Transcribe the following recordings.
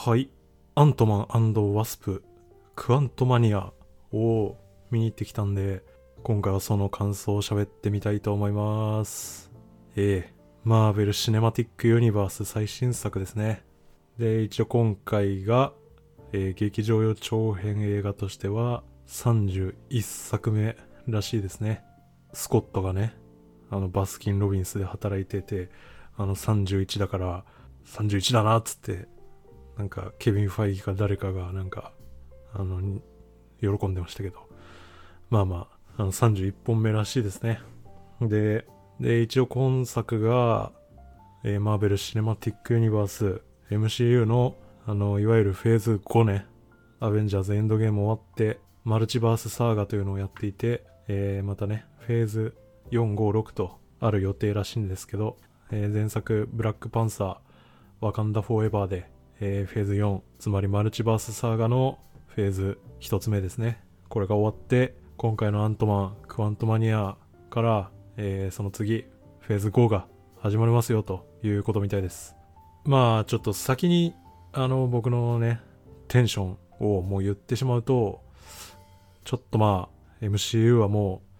はい。アントマンワスプ、クアントマニアを見に行ってきたんで、今回はその感想を喋ってみたいと思います。ええマーベル・シネマティック・ユニバース最新作ですね。で、一応今回が、えー劇場用長編映画としては31作目らしいですね。スコットがね、あのバスキン・ロビンスで働いてて、あの31だから31だなっつって、なんかケビン・ファイギーか誰かがなんか、あの、喜んでましたけど、まあまあ、あの31本目らしいですね。で、で、一応今作が、えーマーベル・シネマティック・ユニバース MCU の、あの、いわゆるフェーズ5ね、アベンジャーズ・エンドゲーム終わって、マルチバース・サーガというのをやっていて、えーまたね、フェーズ4、5、6とある予定らしいんですけど、えー前作、ブラックパンサー、ワカンダ・フォーエバーで、えーフェーズ4、つまりマルチバース・サーガのフェーズ1つ目ですね。これが終わって、今回のアントマン、クワントマニアから、えーその次、フェーズ5が始まりますよということみたいです。まあ、ちょっと先に、あの、僕のね、テンションをもう言ってしまうと、ちょっとまあ、MCU はもう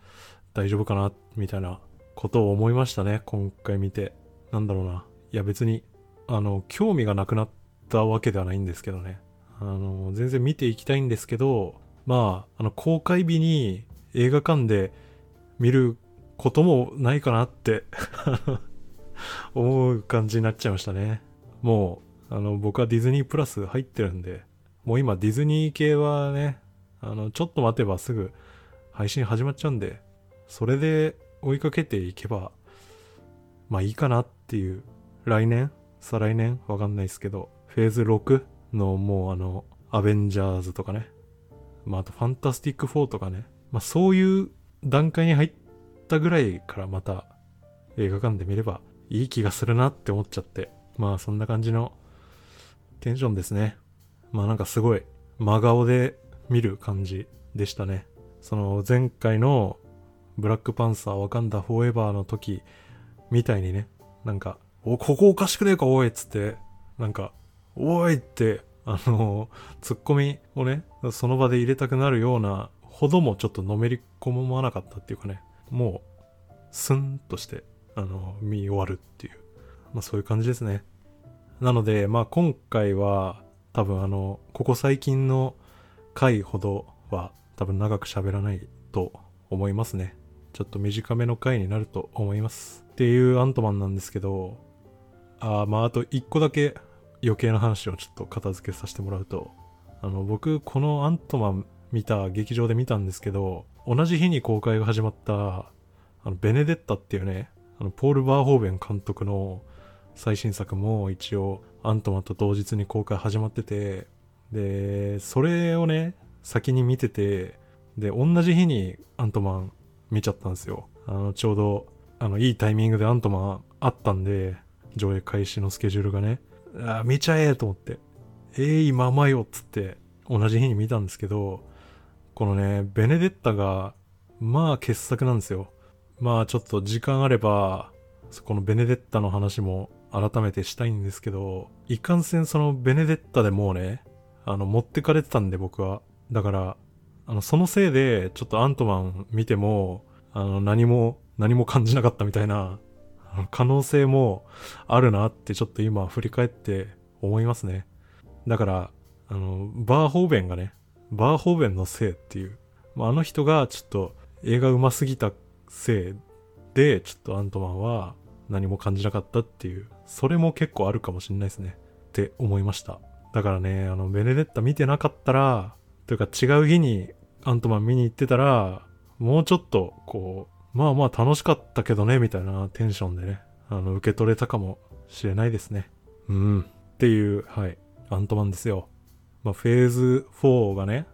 大丈夫かな、みたいなことを思いましたね、今回見て。なんだろうな。いや別に、あの、興味がなくなったわけではないんですけどね。あの、全然見ていきたいんですけど、まあ、あの、公開日に映画館で見ることもないかなって 思う感じになっちゃいましたね。もう、あの、僕はディズニープラス入ってるんで、もう今ディズニー系はね、あの、ちょっと待てばすぐ配信始まっちゃうんで、それで追いかけていけば、まあいいかなっていう、来年？再来年？わかんないですけど、フェーズ6のもうあの、アベンジャーズとかね、まああとファンタスティック4とかね、まあそういう段階に入ったぐらいからまた映画館で見ればいい気がするなって思っちゃって、まあそんな感じのテンションですね。まあなんかすごい真顔で見る感じでしたね。その前回のブラックパンサーワカンダフォーエバーの時みたいにね、なんか、お、ここおかしくねえかおいっつって、なんか、おいって、あの、ツッコミをね、その場で入れたくなるようなほどもちょっとのめり込まなかったっていうかね、もう、スンとして、あの、見終わるっていう、まあそういう感じですね。なので、まあ今回は、多分あの、ここ最近の回ほどは多分長く喋らないと思いますね。ちょっと短めの回になると思います。っていうアントマンなんですけど、あまああと一個だけ余計な話をちょっと片付けさせてもらうと、あの僕このアントマン見た劇場で見たんですけど、同じ日に公開が始まった、あのベネデッタっていうね、あのポール・バーホーベン監督の最新作も一応アントマンと同日に公開始まってて、で、それをね、先に見てて、で、同じ日にアントマン見ちゃったんですよ。あの、ちょうど、あの、いいタイミングでアントマンあったんで、上映開始のスケジュールがね、あ見ちゃえと思って、えー、今まよっつって、同じ日に見たんですけど、このね、ベネデッタが、まあ傑作なんですよ。まあちょっと時間あれば、このベネデッタの話も改めてしたいんですけど、いかんせんそのベネデッタでもうね、あの、持ってかれてたんで僕は。だから、あの、そのせいで、ちょっとアントマン見ても、あの、何も、何も感じなかったみたいな、可能性もあるなってちょっと今振り返って思いますね。だから、あの、バーホーベンがね、バーホーベンのせいっていう、あの人がちょっと映画上手すぎたせいで、ちょっとアントマンは何も感じなかったっていう、それも結構あるかもしれないですね。って思いました。だからね、あの、ベネデッタ見てなかったら、というか違う日にアントマン見に行ってたら、もうちょっと、こう、まあまあ楽しかったけどね、みたいなテンションでね、あの、受け取れたかもしれないですね。うん。っていう、はい、アントマンですよ。まあ、フェーズ4がね、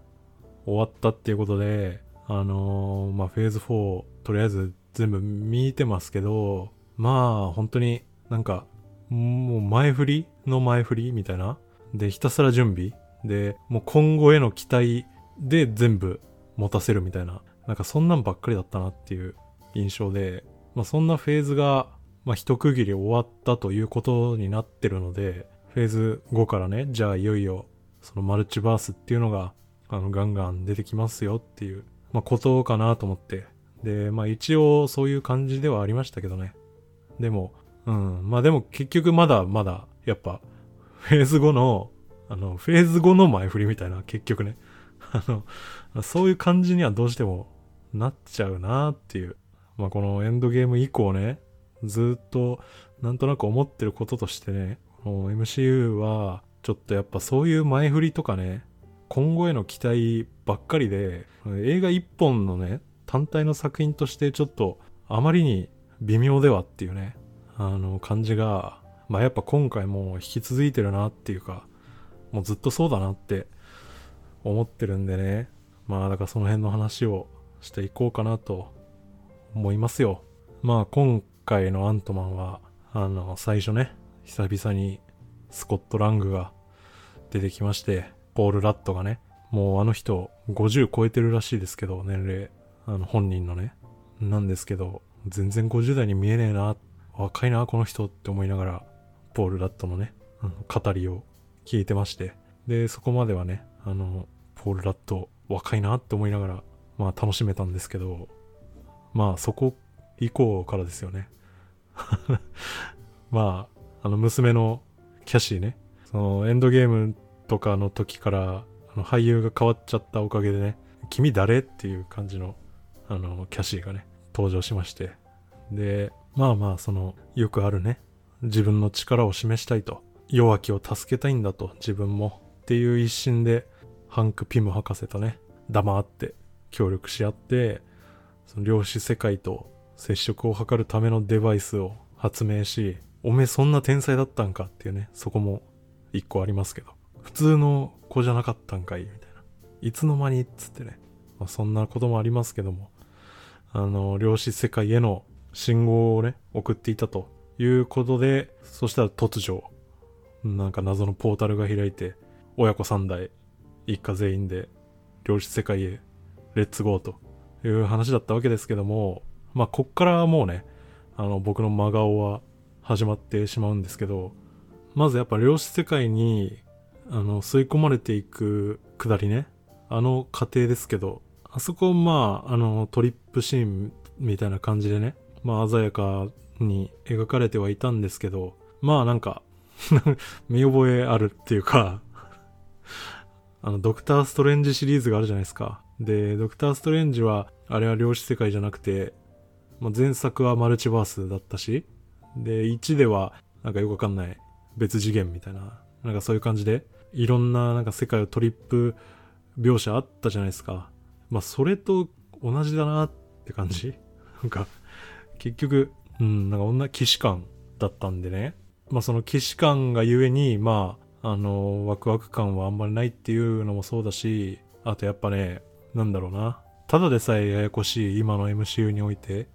終わったっていうことで、あのーまあ、フェーズ4、とりあえず全部見てますけど、まあ、本当になんか、もう前振りの前振りみたいな。で、ひたすら準備。で、もう今後への期待で全部持たせるみたいな。なんかそんなんばっかりだったなっていう印象で、まあそんなフェーズが、まあ一区切り終わったということになってるので、フェーズ5からね、じゃあいよいよ、そのマルチバースっていうのが、あの、ガンガン出てきますよっていう、まあ、ことかなと思って。で、まあ一応そういう感じではありましたけどね。でも、うん、まあでも結局まだまだ、やっぱ、フェーズ5の、あの、フェーズ5の前振りみたいな、結局ね。あの、そういう感じにはどうしてもなっちゃうなっていう。まあこのエンドゲーム以降ね、ずっとなんとなく思ってることとしてね、MCU はちょっとやっぱそういう前振りとかね、今後への期待ばっかりで、映画一本のね、単体の作品としてちょっとあまりに微妙ではっていうね、あの感じが、まあやっぱ今回も引き続いてるなっていうか、もうずっとそうだなって思ってるんでね、まあだからその辺の話をしていこうかなと思いますよ。まあ今回のアントマンは、あの、最初ね、久々にスコット・ラングが出てきまして、ポール・ラットがね、もうあの人50超えてるらしいですけど、年齢、あの本人のね。なんですけど、全然50代に見えねえな、若いな、この人って思いながら、ポール・ラットのね、あの語りを聞いてまして。で、そこまではね、あの、ポール・ラット若いなって思いながら、まあ楽しめたんですけど、まあそこ以降からですよね。まあ、あの娘のキャシーね、そのエンドゲームとかの時から、あの俳優が変わっちゃったおかげでね、君誰？っていう感じの、あの、キャシーがね、登場しまして。で、まあまあ、その、よくあるね、自分の力を示したいと、弱きを助けたいんだと、自分も。っていう一心で、ハンク・ピム博士とね、黙って協力し合って、その量子世界と接触を図るためのデバイスを発明し、おめえそんな天才だったんかっていうね、そこも一個ありますけど。普通の子じゃなかったんかいみたいな。いつの間にっつってね。まあ、そんなこともありますけども。あの、量子世界への信号をね、送っていたということで、そしたら突如、なんか謎のポータルが開いて、親子3代、一家全員で、量子世界へ、レッツゴーという話だったわけですけども、まあ、こっからもうね、あの、僕の真顔は始まってしまうんですけど、まずやっぱ量子世界に、あの、吸い込まれていくくだりね。あの過程ですけど、あそこまあ、あの、トリップシーンみたいな感じでね、まあ鮮やかに描かれてはいたんですけど、まあなんか 見覚えあるっていうかあの、ドクターストレンジシリーズがあるじゃないですか。で、ドクターストレンジは、あれは量子世界じゃなくて、まあ、前作はマルチバースだったし、で、1では、なんかよくわかんない別次元みたいな、なんかそういう感じで、いろんななんか世界をトリップ描写あったじゃないですか。まあ、それと同じだなって感じ なんか、結局、うん、なんか女騎士感だったんでね。まあ、その騎士感がゆえに、まあ、あの、ワクワク感はあんまりないっていうのもそうだし、あとやっぱね、なんだろうな。ただでさえややこしい今の MCU において、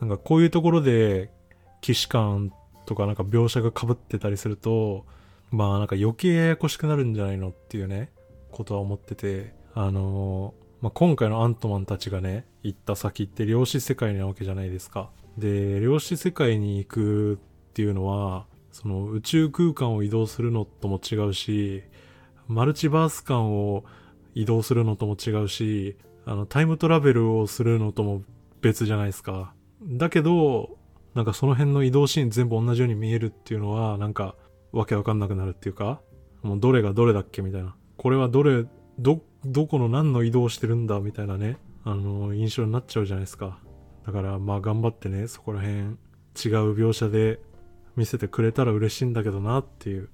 なんかこういうところで騎士感とかなんか描写が被ってたりすると、まあなんか余計ややこしくなるんじゃないのっていうね、ことは思ってて、あのー、まあ、今回のアントマンたちがね、行った先って量子世界なわけじゃないですか。で、量子世界に行くっていうのは、その宇宙空間を移動するのとも違うし、マルチバース間を移動するのとも違うし、あの、タイムトラベルをするのとも別じゃないですか。だけど、なんかその辺の移動シーン全部同じように見えるっていうのは、なんか、わけわかんなくなるっていうか、もうどれがどれだっけみたいな。これはどれ、ど、どこの何の移動してるんだみたいなね、あの、印象になっちゃうじゃないですか。だから、まあ頑張ってね、そこら辺、違う描写で見せてくれたら嬉しいんだけどなっていう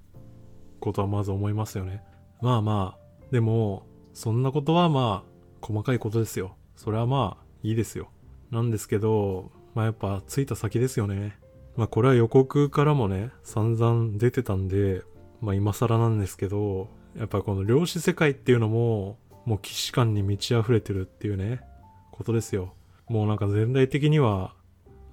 ことはまず思いますよね。まあまあ、でも、そんなことはまあ、細かいことですよ。それはまあ、いいですよ。なんですけど、まあやっぱ着いた先ですよね。まあこれは予告からもね、散々出てたんで、まあ今更なんですけど、やっぱこの量子世界っていうのも、もう既視感に満ち溢れてるっていうね、ことですよ。もうなんか全体的には、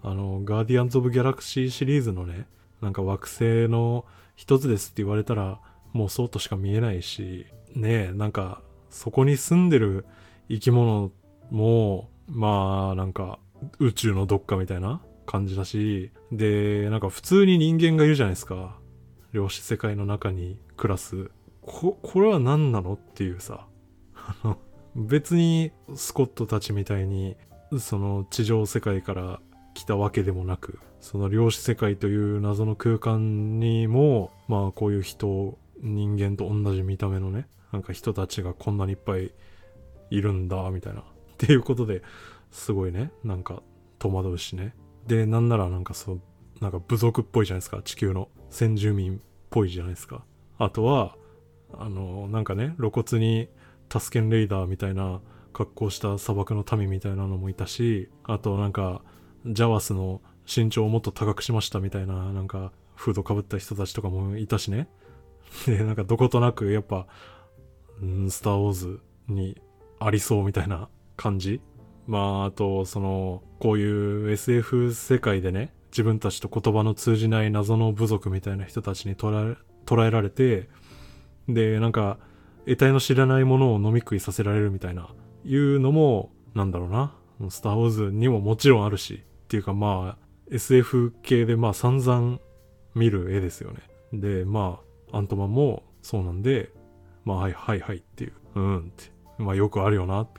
あの、ガーディアンズ・オブ・ギャラクシーシリーズのね、なんか惑星の一つですって言われたら、もうそうとしか見えないし、ねえ、なんか、そこに住んでる生き物も、まあ、なんか、宇宙のどっかみたいな感じだし、で、なんか普通に人間がいるじゃないですか。量子世界の中に暮らす、こ、これは何なのっていうさ、あの、別にスコットたちみたいに、その地上世界から来たわけでもなく、その量子世界という謎の空間にも、まあこういう人、人間と同じ見た目のね、なんか人たちがこんなにいっぱいいるんだ、みたいな。っていうことで、すごいね、なんか戸惑うしね。で、なんならなんかそう、なんか部族っぽいじゃないですか、地球の先住民っぽいじゃないですか。あとは、あの、なんかね、露骨にタスケンレイダーみたいな格好した砂漠の民みたいなのもいたし、あとなんか、ジャワスの身長をもっと高くしましたみたいな、なんか、フードかぶった人たちとかもいたしね。で、なんかどことなくやっぱ、んスターウォーズにありそうみたいな感じ。まあ、あと、その、こういう SF 世界でね、自分たちと言葉の通じない謎の部族みたいな人たちに捉え、捉えられて、で、なんか、得体の知らないものを飲み食いさせられるみたいな、いうのも、なんだろうな。スターウォーズにももちろんあるし、っていうかまあ、SF 系でまあ散々見る絵ですよね。で、まあ、アントマンもそうなんで、まあ、はいはいはいっていう、うんって、まあよくあるよなっ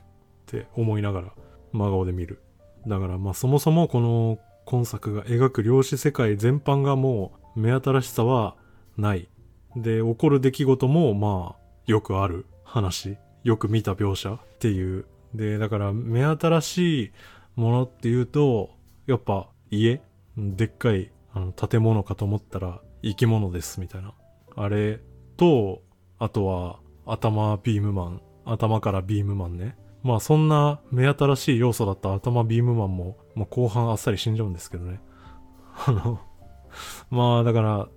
て思いながら真顔で見る。だからまあそもそもこの今作が描く量子世界全般がもう目新しさはない。で、起こる出来事もまあよくある話。よく見た描写っていう。で、だから目新しいものっていうと、やっぱ家でっかいあの建物かと思ったら生き物ですみたいな。あれと、あとは頭ビームマン。頭からビームマンね。まあそんな目新しい要素だった頭ビームマンも、まあ、後半あっさり死んじゃうんですけどね。あのまあだから、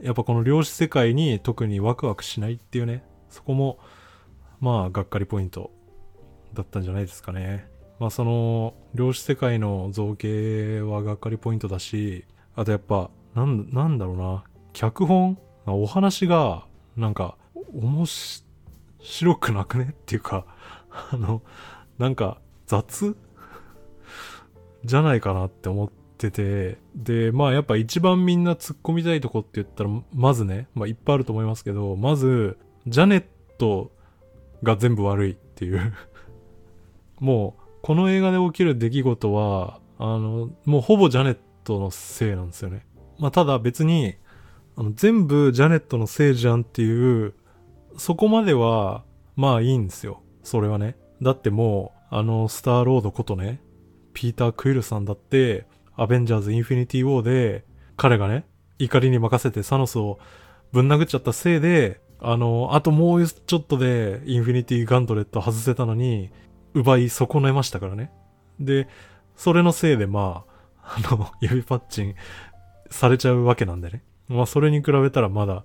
やっぱこの量子世界に特にワクワクしないっていうね、そこも、まあがっかりポイントだったんじゃないですかね。まあその、量子世界の造形はがっかりポイントだし、あとやっぱ、なん、なんだろうな、脚本？お話が、なんか、面白くなくね？っていうか、あの、なんか、雑？じゃないかなって思ってて、で、まあやっぱ一番みんな突っ込みたいとこって言ったら、まずね、まあいっぱいあると思いますけど、まず、ジャネットが全部悪いっていう。もう、この映画で起きる出来事は、あの、もうほぼジャネットのせいなんですよね。まあただ別に、あの全部ジャネットのせいじゃんっていう、そこまでは、まあいいんですよ。それはね。だってもう、あの、スターロードことね、ピーター・クイルさんだって、アベンジャーズ・インフィニティ・ウォーで、彼がね、怒りに任せてサノスをぶん殴っちゃったせいで、あの、あともうちょっとでインフィニティ・ガントレット外せたのに、奪い損ねましたからね。で、それのせいでまあ、あの、指パッチンされちゃうわけなんでね。まあそれに比べたらまだ、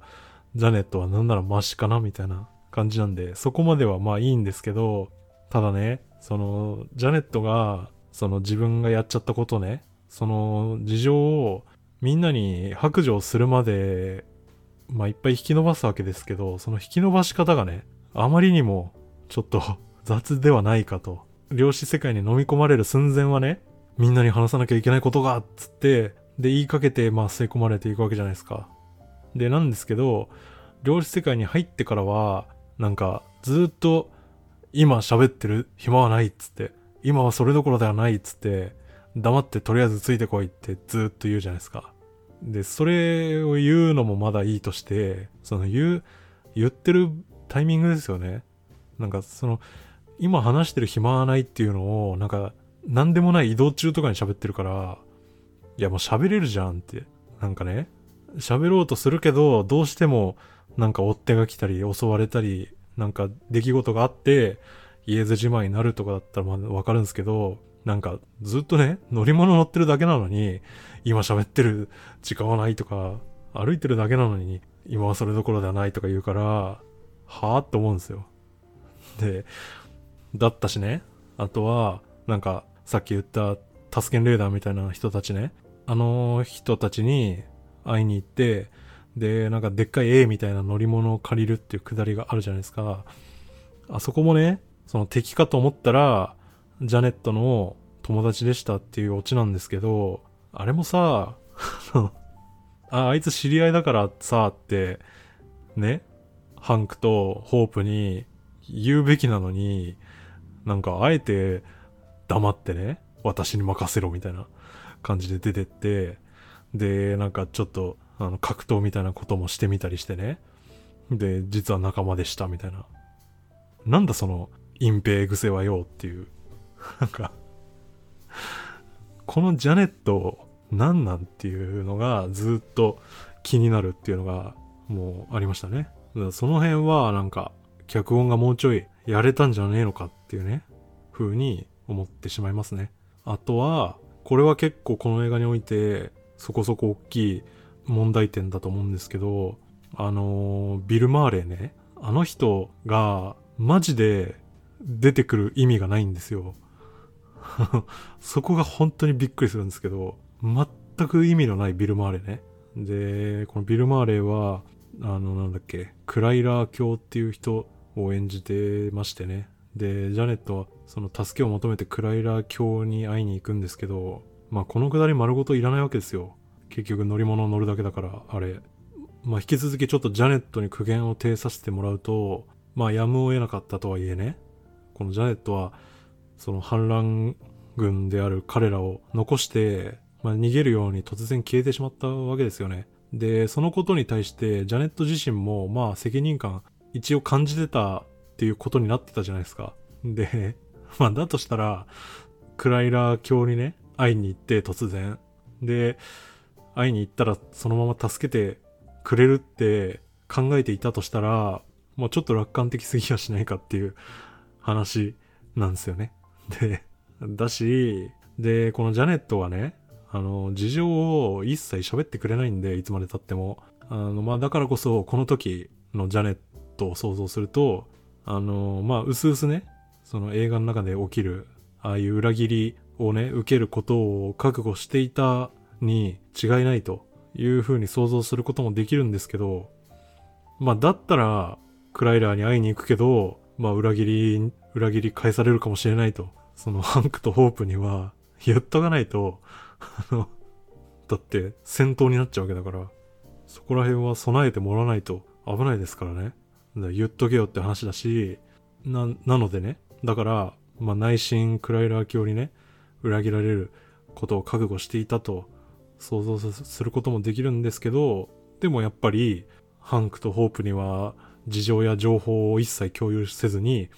ジャネットはなんならマシかなみたいな感じなんで、そこまではまあいいんですけど、ただね、その、ジャネットが、その自分がやっちゃったことね、その事情をみんなに白状するまで、まあいっぱい引き伸ばすわけですけど、その引き伸ばし方がね、あまりにもちょっと 雑ではないかと。量子世界に飲み込まれる寸前はね、みんなに話さなきゃいけないことが、つって、で、言いかけて、まあ、吸い込まれていくわけじゃないですか。で、なんですけど、量子世界に入ってからは、なんか、ずっと、今喋ってる暇はないっつって、今はそれどころではないっつって、黙ってとりあえずついてこいってずっと言うじゃないですか。で、それを言うのもまだいいとして、その言う、言ってるタイミングですよね。なんかその、今話してる暇はないっていうのを、なんか、なんでもない移動中とかに喋ってるから、いやもう喋れるじゃんって。なんかね、喋ろうとするけど、どうしても、なんか追っ手が来たり、襲われたり、なんか出来事があって、言えずじまいになるとかだったらまあわかるんですけど、なんかずっとね、乗り物乗ってるだけなのに、今喋ってる時間はないとか、歩いてるだけなのに、今はそれどころではないとか言うから、はぁって思うんですよ。で、だったしね。あとは、なんか、さっき言ったタスケンレーダーみたいな人たちね。あの人たちに会いに行って、で、なんかでっかい A みたいな乗り物を借りるっていうくだりがあるじゃないですか。あそこもね、その敵かと思ったら、ジャネットの友達でしたっていうオチなんですけど、あれもさ、あ、あいつ知り合いだからさ、って、ね、ハンクとホープに言うべきなのに、なんかあえて黙ってね、私に任せろみたいな感じで出てって、で、なんかちょっと、あの、格闘みたいなこともしてみたりしてね。で、実は仲間でしたみたいな。なんだその隠蔽癖はよっていう。なんか、このジャネット何なんっていうのがずっと気になるっていうのがもうありましたね。その辺はなんか脚本がもうちょいやれたんじゃねえのかっていうね、風に思ってしまいますね。あとは、これは結構この映画においてそこそこ大きい問題点だと思うんですけど、あのビル・マーレーね、あの人がマジで出てくる意味がないんですよ。そこが本当にびっくりするんですけど、全く意味のないビル・マーレーね。で、このビル・マーレーは、あの、なんだっけ、クライラー教っていう人を演じてましてね。で、ジャネットはその助けを求めてクライラー教に会いに行くんですけど、まあこのくだり丸ごといらないわけですよ。結局乗り物乗るだけだから、あれ。まあ引き続きちょっとジャネットに苦言を呈させてもらうと、まあやむを得なかったとはいえね、このジャネットは、その反乱軍である彼らを残して、まあ逃げるように突然消えてしまったわけですよね。で、そのことに対して、ジャネット自身も、まあ責任感一応感じてたっていうことになってたじゃないですか。で、まあだとしたら、クライラー教にね、会いに行って突然。で、会いに行ったらそのまま助けてくれるって考えていたとしたら、もうちょっと楽観的すぎやしないかっていう話なんですよね。で、だし、で、このジャネットはね、あの、事情を一切喋ってくれないんで、いつまで経っても。あの、まあ、だからこそ、この時のジャネットを想像すると、あの、まあ、うすうすね、その映画の中で起きる、ああいう裏切りをね、受けることを覚悟していたに違いないというふうに想像することもできるんですけど、まあ、だったら、クライラーに会いに行くけど、まあ、裏切り、裏切り返されるかもしれないと。その、ハンクとホープには、言っとかないと、あの、だって、戦闘になっちゃうわけだから、そこら辺は備えてもらわないと危ないですからね。だ言っとけよって話だし、な、なのでね、だから、まあ、内心クライラー教にね、裏切られることを覚悟していたと想像することもできるんですけど、でもやっぱり、ハンクとホープには事情や情報を一切共有せずに、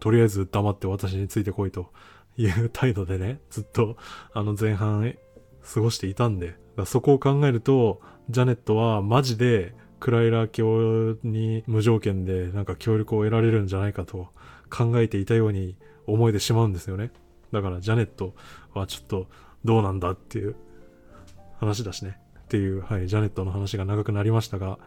とりあえず黙って私についてこいという態度でね、ずっとあの前半過ごしていたんで、そこを考えると、ジャネットはマジでクライラー教に無条件でなんか協力を得られるんじゃないかと考えていたように思えてしまうんですよね。だからジャネットはちょっとどうなんだっていう話だしね。っていう、はい、ジャネットの話が長くなりましたが、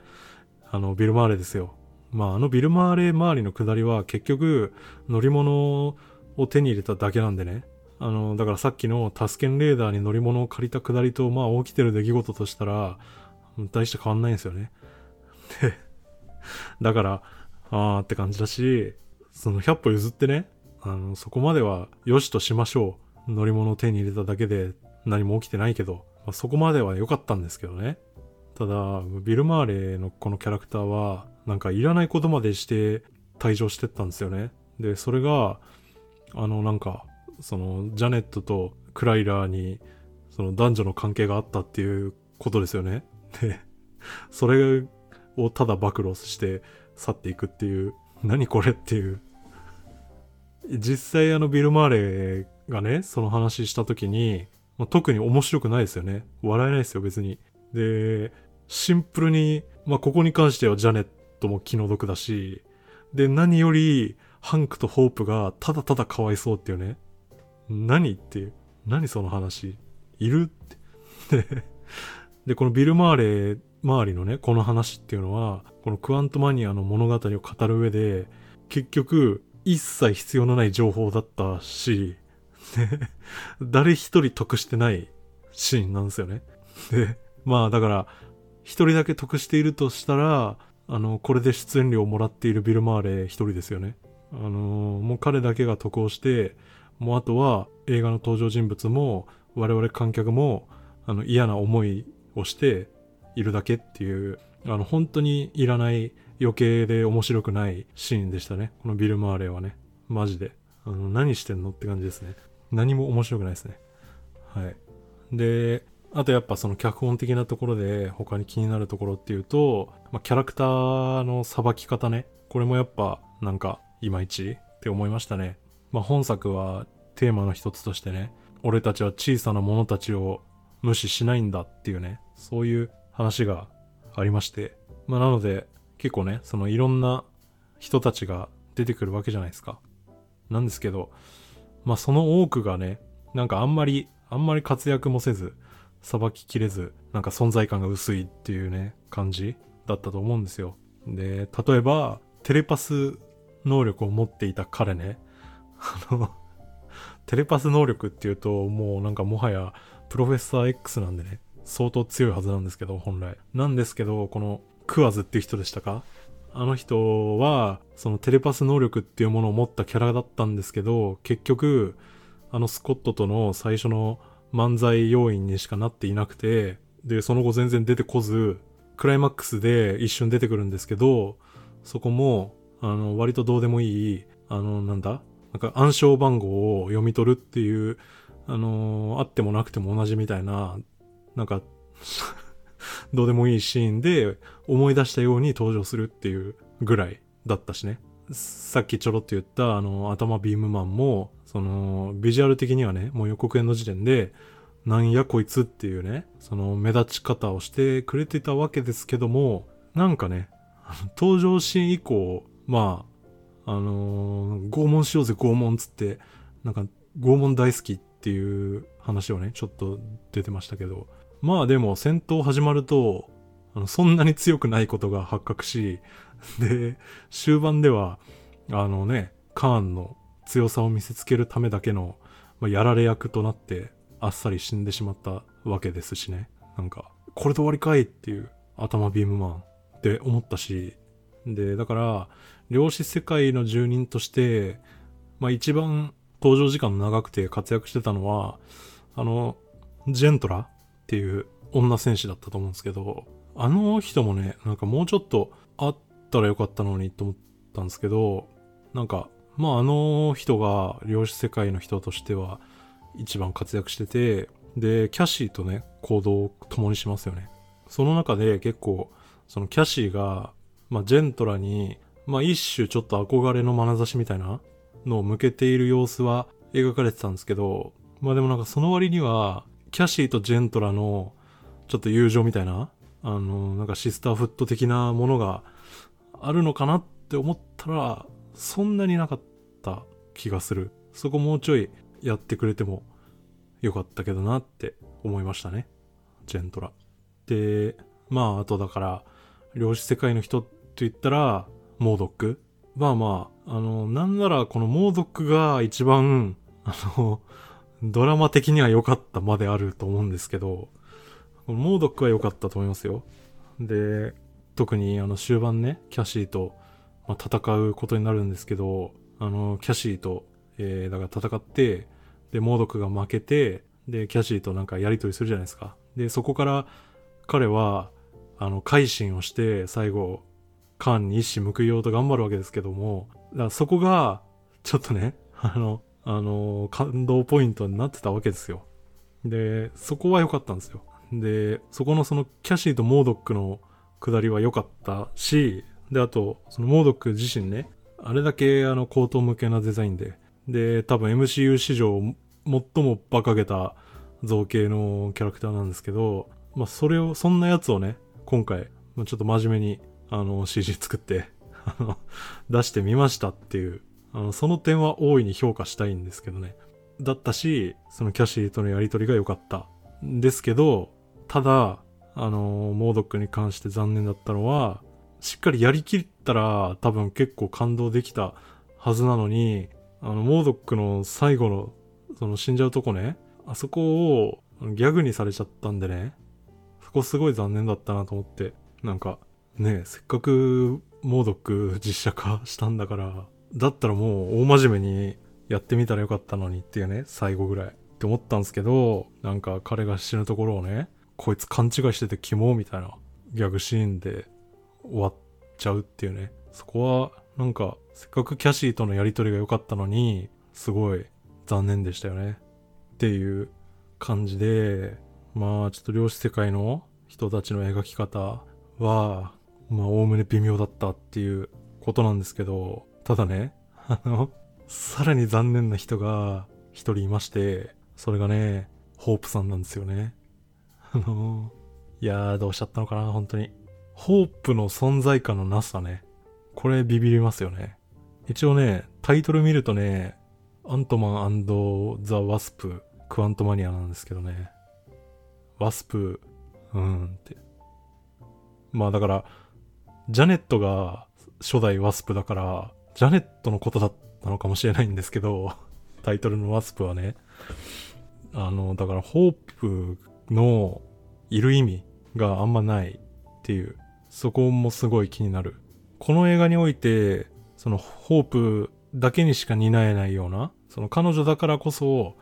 あの、ビル・マーレですよ。まあ、あのビル・マーレ周りの下りは結局乗り物を手に入れただけなんでね。あの、だからさっきのタスケンレーダーに乗り物を借りた下りと、まあ起きてる出来事としたら、大して変わんないんですよね。で、だから、あーって感じだし、その100歩譲ってね、あの、そこまでは良しとしましょう。乗り物を手に入れただけで何も起きてないけど、まあ、そこまでは良かったんですけどね。ただ、ビル・マーレーのこのキャラクターは、なんかいらないことまでして退場してったんですよね。で、それが、あの、なんか、その、ジャネットとクライラーに、その男女の関係があったっていうことですよね。で、それをただ暴露して去っていくっていう、何これっていう。実際あのビル・マーレがね、その話した時に、まあ特に面白くないですよね。笑えないですよ、別に。で、シンプルに、まあ、ここに関してはジャネットも気の毒だし、で、何より、ハンクとホープがただただかわいそうっていうね。何っていう。何その話。いるって。で、このビル・マーレ周りのね、この話っていうのは、このクアントマニアの物語を語る上で、結局、一切必要のない情報だったし、で誰一人得してないシーンなんですよね。で、まあだから、一人だけ得しているとしたら、あの、これで出演料をもらっているビル・マーレ一人ですよね。あのーもう彼だけが得をして、もうあとは映画の登場人物も、我々観客も、あの、嫌な思いをして、いるだけっていう、あの、本当にいらない余計で面白くないシーンでしたね。このビル・マーレーはね。マジで。あの、何してんのって感じですね。何も面白くないですね。はい。で、あとやっぱその脚本的なところで他に気になるところっていうと、まあ、キャラクターのさばき方ね。これもやっぱなんかいまいちって思いましたね。まあ、本作はテーマの一つとしてね、俺たちは小さな者たちを無視しないんだっていうね、そういう話がありまして。まあ、なので結構ね、そのいろんな人たちが出てくるわけじゃないですか。なんですけど、まあその多くがね、なんかあんまり、あんまり活躍もせず、さばききれず、なんか存在感が薄いっていうね、感じだったと思うんですよ。で、例えば、テレパス能力を持っていた彼ね、あの、テレパス能力っていうと、もうなんかもはや、プロフェッサー X なんでね、相当強いはずなんですけど、本来。なんですけど、この、クワズっていう人でしたか？あの人は、そのテレパス能力っていうものを持ったキャラだったんですけど、結局、あのスコットとの最初の漫才要員にしかなっていなくて、で、その後全然出てこず、クライマックスで一瞬出てくるんですけど、そこも、あの、割とどうでもいい、あの、なんだ？なんか暗証番号を読み取るっていう、あのあってもなくても同じみたいな、なんか どうでもいいシーンで思い出したように登場するっていうぐらいだったしね。さっきちょろっと言ったあの頭ビームマンも、そのビジュアル的にはね、もう予告編の時点で、なんやこいつっていうね、その目立ち方をしてくれてたわけですけども、なんかね、登場シーン以降、まあ、あのー、拷問しようぜ拷問つって、なんか拷問大好きっていう話をね、ちょっと出てましたけど、まあでも戦闘始まると、あのそんなに強くないことが発覚し、で、終盤では、あのね、カーンの強さを見せつけるためだけの、まあ、やられ役となって、あっさり死んでしまったわけですしね。なんか、これで終わりかいっていう頭ビームマンって思ったし、で、だから、量子世界の住人として、まあ一番登場時間長くて活躍してたのは、あの、ジェントラっていう女戦士だったと思うんですけど、あの人もね、なんかもうちょっとあったらよかったのにと思ったんですけど、なんか、まああの人が量子世界の人としては一番活躍してて、で、キャシーとね、行動を共にしますよね。その中で結構、そのキャシーが、まあジェントラに、まあ一種ちょっと憧れの眼差しみたいなのを向けている様子は描かれてたんですけど、まあでもなんかその割には、キャシーとジェントラのちょっと友情みたいな、あの、なんかシスターフット的なものがあるのかなって思ったら、そんなになかった気がする。そこもうちょいやってくれてもよかったけどなって思いましたね。ジェントラ。で、まあ、あとだから、量子世界の人って言ったら、モードック。まあまあ、あの、なんならこのモードックが一番、あの、ドラマ的には良かったまであると思うんですけど、モードックは良かったと思いますよ。で、特にあの終盤ね、キャシーと、まあ、戦うことになるんですけど、あの、キャシーと、えー、だから戦って、で、モードックが負けて、で、キャシーとなんかやりとりするじゃないですか。で、そこから彼は、あの、改心をして、最後、カーンに一矢報いようと頑張るわけですけども、だからそこが、ちょっとね、あの、あの、感動ポイントになってたわけですよ。で、そこは良かったんですよ。で、そこのそのキャシーとモードックの下りは良かったし、で、あと、そのモードック自身ね、あれだけあの、高等向けなデザインで、で、多分 MCU 史上最も馬鹿げた造形のキャラクターなんですけど、まあ、それを、そんなやつをね、今回、ちょっと真面目に、あの、CG 作って出してみましたっていうあの、その点は大いに評価したいんですけどね。だったし、そのキャシーとのやりとりが良かった。ですけど、ただ、あの、モードックに関して残念だったのは、しっかりやりきったら多分結構感動できたはずなのに、あの、モードックの最後の、その死んじゃうとこね、あそこをギャグにされちゃったんでね、そこすごい残念だったなと思って、なんか、ねせっかくモードック実写化したんだから、だったらもう大真面目にやってみたらよかったのにっていうね、最後ぐらい。って思ったんですけど、なんか彼が死ぬところをね、こいつ勘違いしててキモみたいなギャグシーンで終わっちゃうっていうね。そこは、なんか、せっかくキャシーとのやりとりが良かったのに、すごい残念でしたよね。っていう感じで、まあ、ちょっと量子世界の人たちの描き方は、まあ、おおむね微妙だったっていうことなんですけど、ただね、あの、さらに残念な人が一人いまして、それがね、ホープさんなんですよね。あの、いやー、どうしちゃったのかな、本当に。ホープの存在感のなさね。これビビりますよね。一応ね、タイトル見るとね、アントマンザ・ワスプ、クワントマニアなんですけどね。ワスプ、うんって。まあだから、ジャネットが初代ワスプだから、ジャネットのことだったのかもしれないんですけど、タイトルのワスプはね。あの、だからホープのいる意味があんまないっていう、そこもすごい気になる。この映画において、そのホープだけにしか担えないような、その彼女だからこそ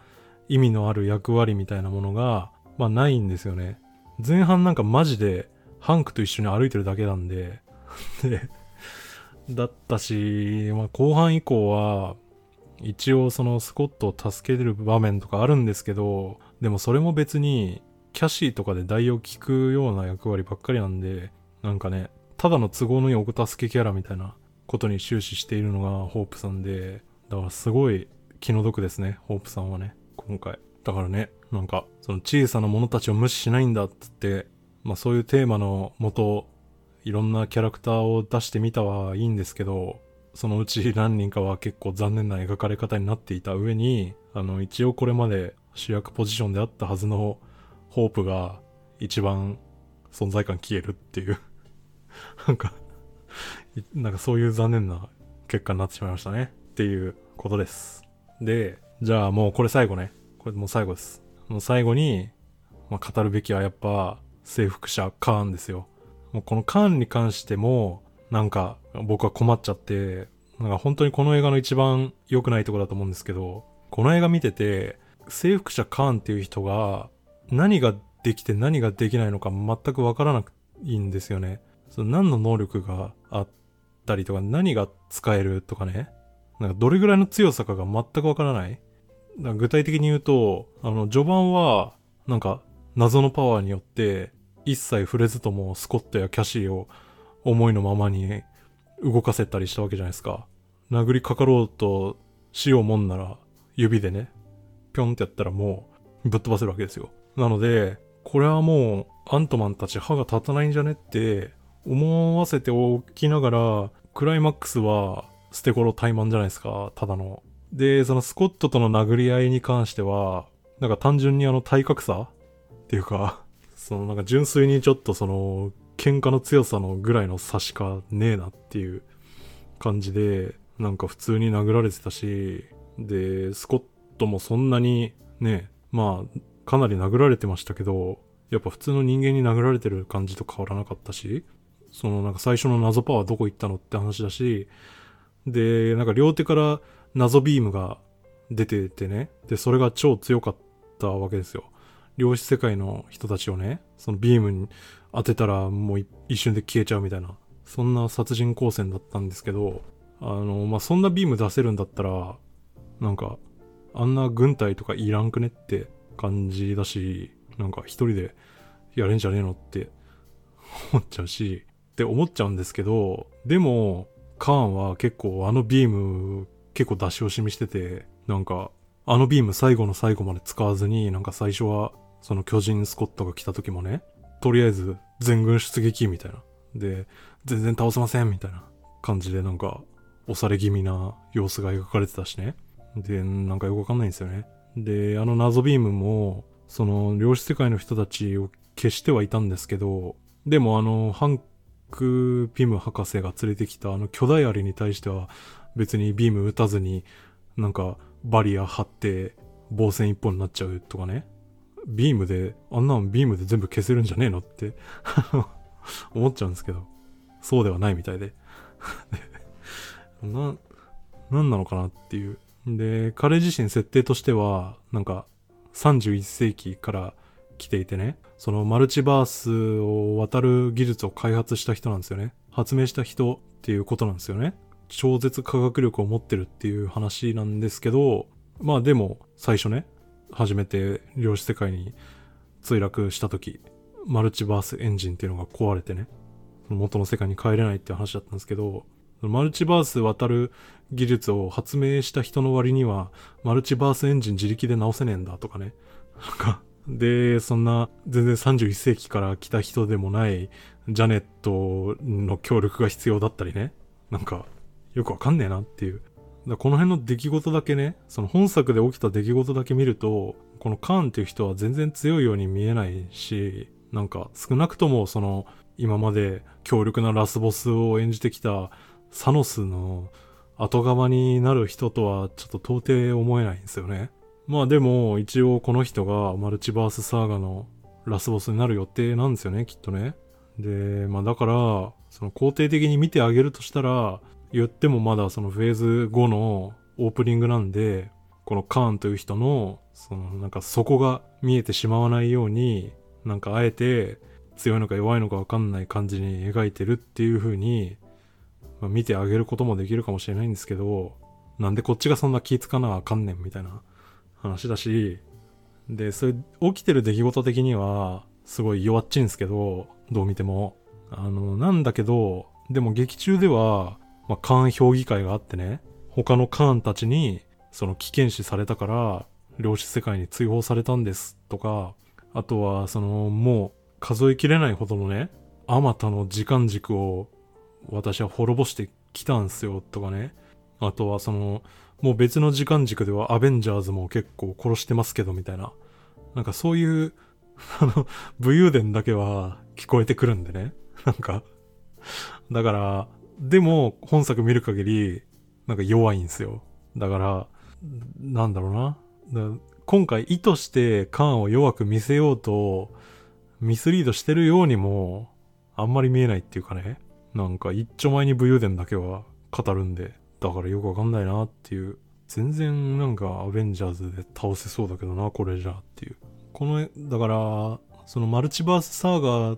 意味のある役割みたいなものが、まあないんですよね。前半なんかマジでハンクと一緒に歩いてるだけなんでで、だったし、まあ後半以降は、一応そのスコットを助ける場面とかあるんですけど、でもそれも別にキャシーとかで代を聞くような役割ばっかりなんで、なんかね、ただの都合のいいお助けキャラみたいなことに終始しているのがホープさんで、だからすごい気の毒ですね、ホープさんはね、今回。だからね、なんか、その小さな者たちを無視しないんだっつって、まあそういうテーマのもと、いろんなキャラクターを出してみたはいいんですけど、そのうち何人かは結構残念な描かれ方になっていた上に、あの、一応これまで主役ポジションであったはずのホープが一番存在感消えるっていう なんかなんかそういう残念な結果になってしまいましたね。っていうことです。で、じゃあもうこれ最後ね。これもう最後です。もう最後に、まあ、語るべきはやっぱ征服者カーンですよ。もうこのカーンに関しても、なんか僕は困っちゃって、なんか本当にこの映画の一番良くないとこだと思うんですけど、この映画見てて、征服者カーンっていう人が何ができて何ができないのか全くわからないんですよね。その何の能力があったりとか何が使えるとかね。なんかどれぐらいの強さかが全くわからない。具体的に言うと、あの、序盤は、なんか、謎のパワーによって、一切触れずともスコットやキャシーを思いのままに動かせたりしたわけじゃないですか。殴りかかろうとしようもんなら、指でね、ぴょんってやったらもう、ぶっ飛ばせるわけですよ。なので、これはもう、アントマンたち歯が立たないんじゃねって思わせておきながら、クライマックスは捨て頃怠慢じゃないですか、ただの。で、そのスコットとの殴り合いに関しては、なんか単純にあの体格差っていうか、そのなんか純粋にちょっとその、喧嘩の強さのぐらいの差しかねえなっていう感じで、なんか普通に殴られてたし、で、スコットもそんなにね、まあ、かなり殴られてましたけど、やっぱ普通の人間に殴られてる感じと変わらなかったし、そのなんか最初の謎パワーどこ行ったのって話だし、で、なんか両手から謎ビームが出ててね、で、それが超強かったわけですよ。量子世界の人たちをね、そのビームに当てたらもう一瞬で消えちゃうみたいな、そんな殺人光線だったんですけど、あの、まあ、そんなビーム出せるんだったら、なんか、あんな軍隊とかいらんくねって感じだし、なんか一人でやれんじゃねえのって思っちゃうし、って思っちゃうんですけど、でも、カーンは結構あのビーム結構出し惜しみしてて、なんか、あのビーム最後の最後まで使わずに、なんか最初は、その巨人スコットが来た時もね、とりあえず全軍出撃みたいな。で、全然倒せませんみたいな感じでなんか、押され気味な様子が描かれてたしね。で、なんかよくわかんないんですよね。で、あの謎ビームも、その、量子世界の人たちを消してはいたんですけど、でもあの、ハンク・ピム博士が連れてきたあの巨大アリに対しては、別にビーム撃たずに、なんか、バリア張って、防戦一本になっちゃうとかね。ビームで、あんなんビームで全部消せるんじゃねえのって 思っちゃうんですけど、そうではないみたいで な、なんなのかなっていうで、彼自身設定としては、なんか、31世紀から来ていてね、そのマルチバースを渡る技術を開発した人なんですよね。発明した人っていうことなんですよね。超絶科学力を持ってるっていう話なんですけど、まあでも最初ね、初めて量子世界に墜落した時、マルチバースエンジンっていうのが壊れてね、元の世界に帰れないって話だったんですけど、マルチバース渡る技術を発明した人の割には、マルチバースエンジン自力で直せねえんだとかね。で、そんな全然31世紀から来た人でもないジャネットの協力が必要だったりね。なんか、よくわかんねえなっていう。この辺の出来事だけね、その本作で起きた出来事だけ見ると、このカーンっていう人は全然強いように見えないし、なんか少なくともその今まで強力なラスボスを演じてきたサノスの後釜になる人とはちょっと到底思えないんですよね。まあでも一応この人がマルチバースサーガのラスボスになる予定なんですよね、きっとね。で、まあだから、その肯定的に見てあげるとしたら、言ってもまだそのフェーズ5のオープニングなんで、このカーンという人の、そのなんか底が見えてしまわないように、なんかあえて強いのか弱いのかわかんない感じに描いてるっていう風に、まあ、見てあげることもできるかもしれないんですけど、なんでこっちがそんな気ぃつかなあかんねんみたいな話だし、で、それ起きてる出来事的には、すごい弱っちいんですけど、どう見ても。あの、なんだけど、でも劇中では、まあ、カーン評議会があってね、他のカーンたちに、その危険視されたから、量子世界に追放されたんですとか、あとは、その、もう、数えきれないほどのね、あまたの時間軸を私は滅ぼしてきたんすよとかね。あとはその、もう別の時間軸ではアベンジャーズも結構殺してますけどみたいな。なんかそういう、あの、武勇伝だけは聞こえてくるんでね。なんか、だから、でも本作見る限り、なんか弱いんですよ。だから、なんだろうな。今回意図してカーンを弱く見せようと、ミスリードしてるようにも、あんまり見えないっていうかね。なんか一丁前に武勇伝だけは語るんで、だからよくわかんないなっていう。全然なんかアベンジャーズで倒せそうだけどな、これじゃっていう。この、だから、そのマルチバースサーガー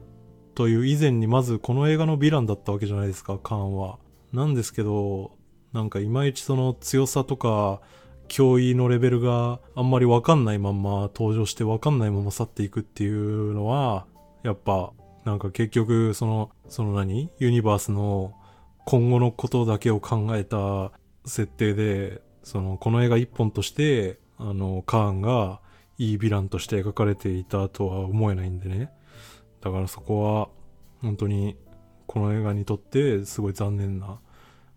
という以前にまずこの映画のヴィランだったわけじゃないですか、カーンは。なんですけど、なんかいまいちその強さとか、脅威のレベルがあんまりわかんないまんま登場してわかんないまま去っていくっていうのは、やっぱ、なんか結局、その、その何？ユニバースの今後のことだけを考えた設定で、その、この映画一本として、あの、カーンがいいヴィランとして描かれていたとは思えないんでね。だからそこは、本当に、この映画にとってすごい残念な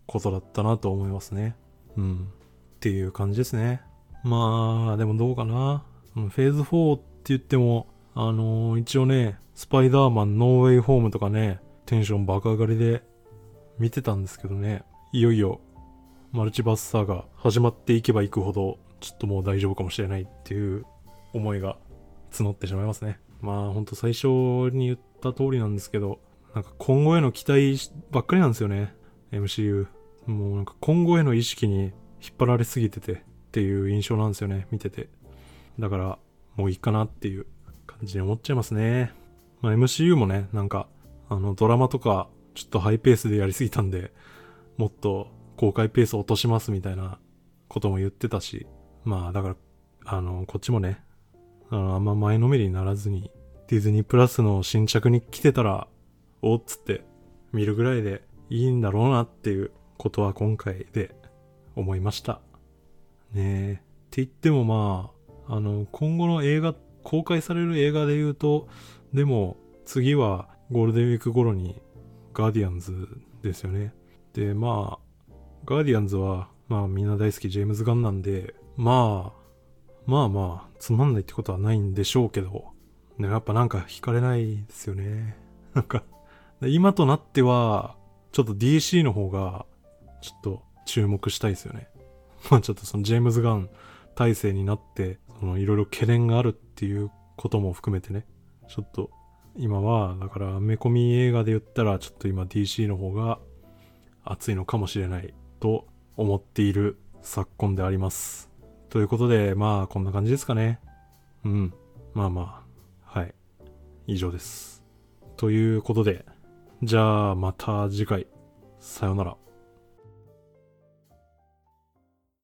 ことだったなと思いますね。うん。っていう感じですね。まあ、でもどうかな。フェーズ4って言っても、あのー、一応ね、スパイダーマンノーウェイホームとかね、テンション爆上がりで見てたんですけどね、いよいよマルチバースサーが始まっていけばいくほど、ちょっともう大丈夫かもしれないっていう思いが募ってしまいますね。まあほんと最初に言った通りなんですけど、なんか今後への期待ばっかりなんですよね。MCU。もうなんか今後への意識に引っ張られすぎててっていう印象なんですよね、見てて。だから、もういいかなっていう感じに思っちゃいますね。まあ、MCU もね、なんか、あの、ドラマとか、ちょっとハイペースでやりすぎたんで、もっと公開ペース落としますみたいなことも言ってたし、まあ、だから、あの、こっちもね、あの、あんま前のめりにならずに、ディズニープラスの新着に来てたら、おっつって見るぐらいでいいんだろうなっていうことは今回で思いました。ねえ。って言ってもまあ、あの、今後の映画、公開される映画で言うと、でも次はゴールデンウィーク頃にガーディアンズですよね。で、まあ、ガーディアンズは、まあみんな大好きジェームズ・ガンなんで、まあ、まあまあ、つまんないってことはないんでしょうけど、ね、やっぱなんか惹かれないですよね。なんか、今となっては、ちょっと DC の方が、ちょっと注目したいですよね。まあちょっとそのジェームズ・ガン体制になって、そのいろいろ懸念があるっていうことも含めてね、ちょっと今は、だからアメコミ映画で言ったらちょっと今 DC の方が熱いのかもしれないと思っている昨今であります。ということで、まあ、こんな感じですかね。うん。まあまあ。はい。以上です。ということで、じゃあまた次回。さようなら。